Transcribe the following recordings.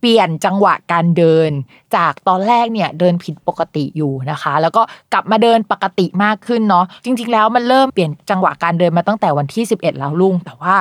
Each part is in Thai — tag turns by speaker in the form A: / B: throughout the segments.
A: เปลี่ยนจังหวะการเดิน จากตอนแรกเนี่ยเดินผิดปกติอยู่นะคะ แล้วก็กลับมาเดินปกติมากขึ้นเนาะจริง ๆ แล้วมันเริ่มเปลี่ยนจังหวะการเดินมาตั้งแต่วันที่ 11 แล้วลุง แต่ว่า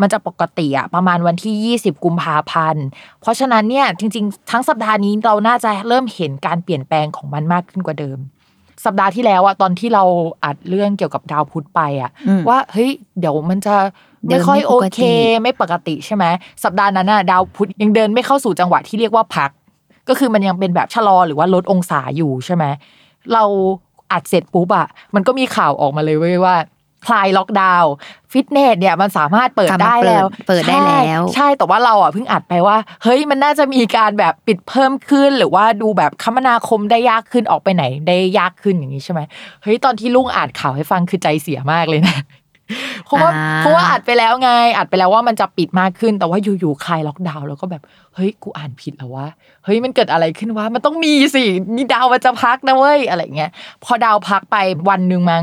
A: มันจะปกติอะประมาณวันที่ 20 กุมภาพันธ์เพราะฉะนั้นเนี่ยจริง ๆ ทั้งสัปดาห์นี้เราน่าจะเริ่มเห็นการเปลี่ยนแปลงของมันมากขึ้นกว่าเดิมสัปดาห์ที่แล้วอะตอนที่เราอัดเรื่องเกี่ยวกับดาวพุธไปอะ
B: อืม
A: ว่าเฮ้ยเดี๋ยวมันจะ
B: เดิ
A: ไม่
B: น
A: ค่อย
B: ไม่
A: โอ
B: ปกติ
A: เค ไม่ปกติใช่ไหมสัปดาห์นั้นน่ะดาวพุธยังเดินไม่เข้าสู่จังหวะที่เรียกว่าพัก ก็คือมันยังเป็นแบบชะลอหรือว่าลดองศาอยู่ใช่ไหมเราอัดเสร็จปุ๊บอะมันก็มีข่าวออกมาเลยเว้ยว่าคลายล็อกดาวน์ฟิตเนสเนี่ยมันสามารถเปิด
B: กลับมา
A: ได้แล้ว
B: เปิดเปิดได้แล้ว
A: ใช่ใช่แต่ว่าเราอะเพิ่งอัดไปว่า เฮ้ยมันน่าจะมีการแบบปิดเพิ่มขึ้น หรือว่าดูแบบคมนาคมได้ยากขึ้นออกไปไหนได้ยากขึ้นอย่างนี้ใช่ไหมเฮ้ยตอนที่ลุงอ่านข่าวให้ฟังคือใจเสียมากเลยนะ เพราะว่า
B: อ่า
A: เพราะว่าอัดไปแล้วไง อัดไปแล้วว่ามันจะปิดมากขึ้น แต่ว่าอยู่ๆคลายล็อกดาวน์แล้วก็แบบ เฮ้ย กูอ่านผิดแล้ววะ เฮ้ย มันเกิดอะไรขึ้นวะ มันต้องมีสินี่ดาวมันจะพักนะเว้ย อะไรเงี้ย พอดาวพักไปวันหนึ่งมั้ง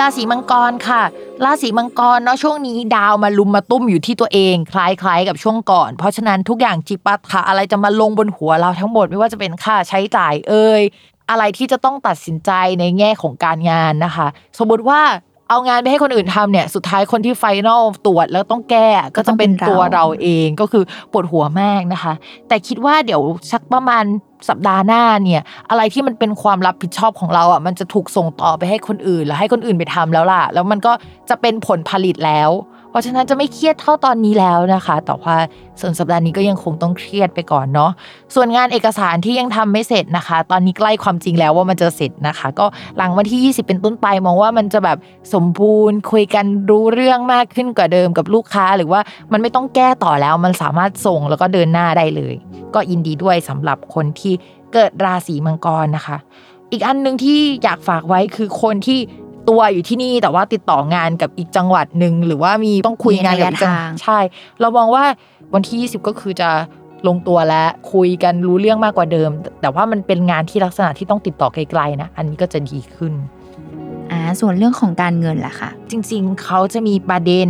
A: ราศีมังกรค่ะ ราศีมังกรเนาะช่วงนี้ดาวมาลุมมาตุ้มอยู่ที่ตัวเอง คล้ายๆ กับช่วงก่อน เพราะฉะนั้นทุกอย่างจิปาถะอะไรจะมาลงบนหัวเราทั้งหมดไม่ว่าจะเป็นค่าใช้จ่ายเอ่ยอะไรที่จะต้องตัดสินใจในแง่ของการงานนะคะ สมมติว่า เอางานไปให้คนอื่นทำเนี่ย สุดท้ายคนที่ final ตรวจแล้วต้องแก้ก็จะเป็นตัวเราเองก็คือปวดหัวมากนะคะ แต่คิดว่าเดี๋ยวสักประมาณสัปดาห์หน้าเนี่ย อะไรที่มันเป็นความรับผิดชอบของเราอะมันจะถูกส่งต่อไปให้คนอื่น แล้วให้คนอื่นไปทำแล้วล่ะ แล้วมันก็จะเป็นผลผลิตแล้วเพ ราะฉะนั้นจะไม่เครียดเท่าตอนนี้แล้วนะคะ แต่ว่าส่วนสัปดาห์นี้ก็ยังคงต้องเครียดไปก่อนเนาะส่วนงานเอกสารที่ยังทำไม่เสร็จนะคะ ตอนนี้ใกล้ความจริงแล้วว่ามันจะเสร็จนะคะ ก็หลังวันที่ 20 เป็นต้นไปมองว่ามันจะแบบสมบูรณ์คุยกันรู้เรื่องมากขึ้นกว่าเดิมกับลูกค้า หรือว่ามันไม่ต้องแก้ต่อแล้ว มันสามารถส่งแล้วก็เดินหน้าได้เลย ก็ยินดีด้วยสำหรับคนที่เกิดราศีมังกรนะคะ อีกอันหนึ่งที่อยากฝากไว้คือคนที่ ตัวอยู่ที่นี่แต่ว่าติดต่องานกับอีกจังหวัดหนึ่งหรือว่ามีต้องคุยงานกับอีกจังหวัด
B: มีระยะทาง
A: ใช่ เรามองว่าวันที่ 20 ก็คือจะลงตัวแล้วคุยกันรู้เรื่องมากกว่าเดิม แต่ว่ามันเป็นงานที่ลักษณะที่ต้องติดต่อไกลๆนะ อันนี้ก็จะดีขึ้น
B: อ่าส่วนเรื่องของการเงินล่ะค่ะ
A: จริงๆ เขาจะมีประเด็น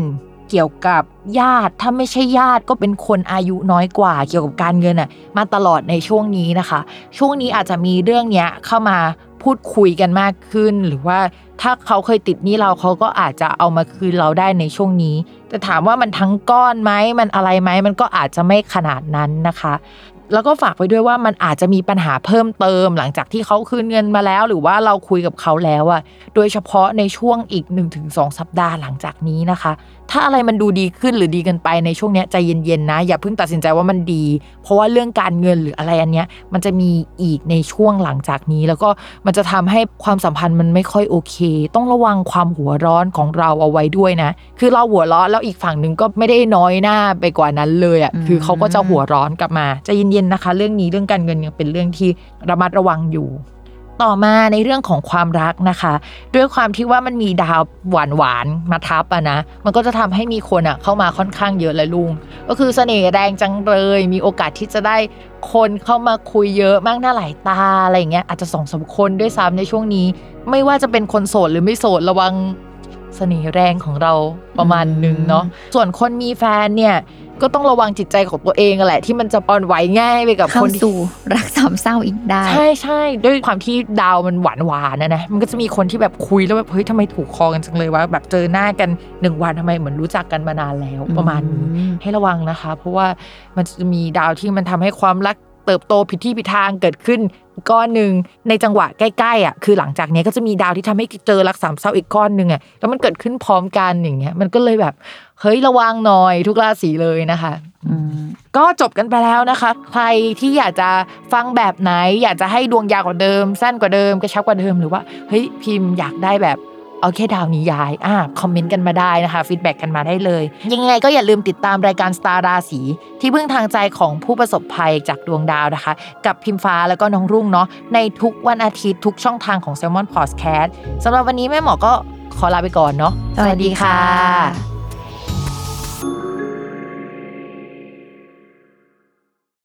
A: เกี่ยวกับญาติ ถ้าไม่ใช่ญาติก็เป็นคนอายุน้อยกว่า เกี่ยวกับการเงินอะมาตลอดในช่วงนี้นะคะ ช่วงนี้อาจจะมีเรื่องเนี้ยเข้ามา พูดคุยกันมากขึ้น หรือว่าถ้าเขาเคยติดหนี้เราเขาก็อาจจะเอามาคืนเราได้ในช่วงนี้ แต่ถามว่ามันทั้งก้อนไหมมันอะไรไหมมันก็อาจจะไม่ขนาดนั้นนะคะ แล้วก็ฝากไปด้วยว่ามันอาจจะมีปัญหาเพิ่มเติม หลังจากที่เขาคืนเงินมาแล้ว หรือว่าเราคุยกับเขาแล้วอะโดยเฉพาะในช่วงอีก 1-2 สัปดาห์หลังจากนี้นะคะ ถ้าอะไรมันดูดีขึ้นหรือดีกันไปในช่วงเนี้ยใจเย็นๆนะ อย่าเพิ่งตัดสินใจว่ามันดี เพราะว่าเรื่องการเงินหรืออะไรอันเนี้ยมันจะมีอีกในช่วงหลังจากนี้ แล้วก็มันจะทำให้ความสัมพันธ์มันไม่ค่อยโอเค ต้องระวังความหัวร้อนของเราเอาไว้ด้วยนะ คือเราหัวร้อนแล้วอีกฝั่งหนึ่งก็ไม่ได้น้อยหน้าไปกว่านั้นเลยอะ
B: อืม
A: คือเขาก็จะหัวร้อนกลับมาใจเย็นๆนะคะ เรื่องนี้เรื่องการเงินยังเป็นเรื่องที่ระมัดระวังอยู่ ต่อมาในเรื่องของความรักนะคะ ด้วยความที่ว่ามันมีดาวหวานหวานมาทับอะนะ มันก็จะทำให้มีคนอะเข้ามาค่อนข้างเยอะเลยลุง ก็คือเสน่ห์แรงจังเลย มีโอกาสที่จะได้คนเข้ามาคุยเยอะมากหน้าหลายตาอะไรอย่างเงี้ยอาจจะสองสามคนด้วยซ้ำในช่วงนี้ ไม่ว่าจะเป็นคนโสดหรือไม่โสดระวังเสน่ห์แรงของเราประมาณนึงเนาะส่วนคนมีแฟนเนี่ย ก็ต้องระวังจิตใจของตัวเองอะแหละ ที่มันจะอ่อนไหวง่ายไปกับ
B: เข้า
A: คนที่
B: สู่รักสามเศร้าอีกได้
A: ใช่ใช่ด้วยความที่ดาวมันหวานหวานนะนะมันก็จะมีคนที่แบบคุยแล้วแบบเฮ้ยทำไมถูกคอกันจังเลยว่าแบบเจอหน้ากันหนึ่งวันทำไมเหมือนรู้จักกันมานานแล้วประมาณนี้
B: อืม
A: ให้ระวังนะคะ เพราะว่ามันจะมีดาวที่มันทำให้ความรัก เติบโตผิดที่ผิดทางเกิดขึ้นอีกก้อนหนึ่งในจังหวะใกล้ๆอะคือหลังจากเนี้ยก็จะมีดาวที่ทำให้เจอรักสามเศร้าอีกก้อนหนึ่งอะแล้วมันเกิดขึ้นพร้อมกันอย่างเงี้ย มันก็เลยแบบเฮ้ยระวังหน่อยทุกราศีเลยนะคะ
B: อืม
A: ก็จบกันไปแล้วนะคะ ใครที่อยากจะฟังแบบไหน อยากจะให้ดวงยาวกว่าเดิม สั้นกว่าเดิมกระชับกว่าเดิมหรือว่าเฮ้ยพิมพ์อยากได้แบบ เอาแค่ดาวนี้ย้ายอ่าคอมเมนต์กันมาได้นะคะ feedback กันมาได้เลย ยังไงก็อย่าลืมติดตามรายการสตาร์ราศีที่พึ่งทางใจของผู้ประสบภัยจากดวงดาวนะคะ กับพิมฟ้าแล้วก็น้องรุ่งเนาะในทุกวันอาทิตย์ทุกช่องทางของ s ซ l m o n Podcast สำหรับวันนี้แม่หมอก็ขอลาไปก่อนเนาะ
B: สวัสดีค่ะ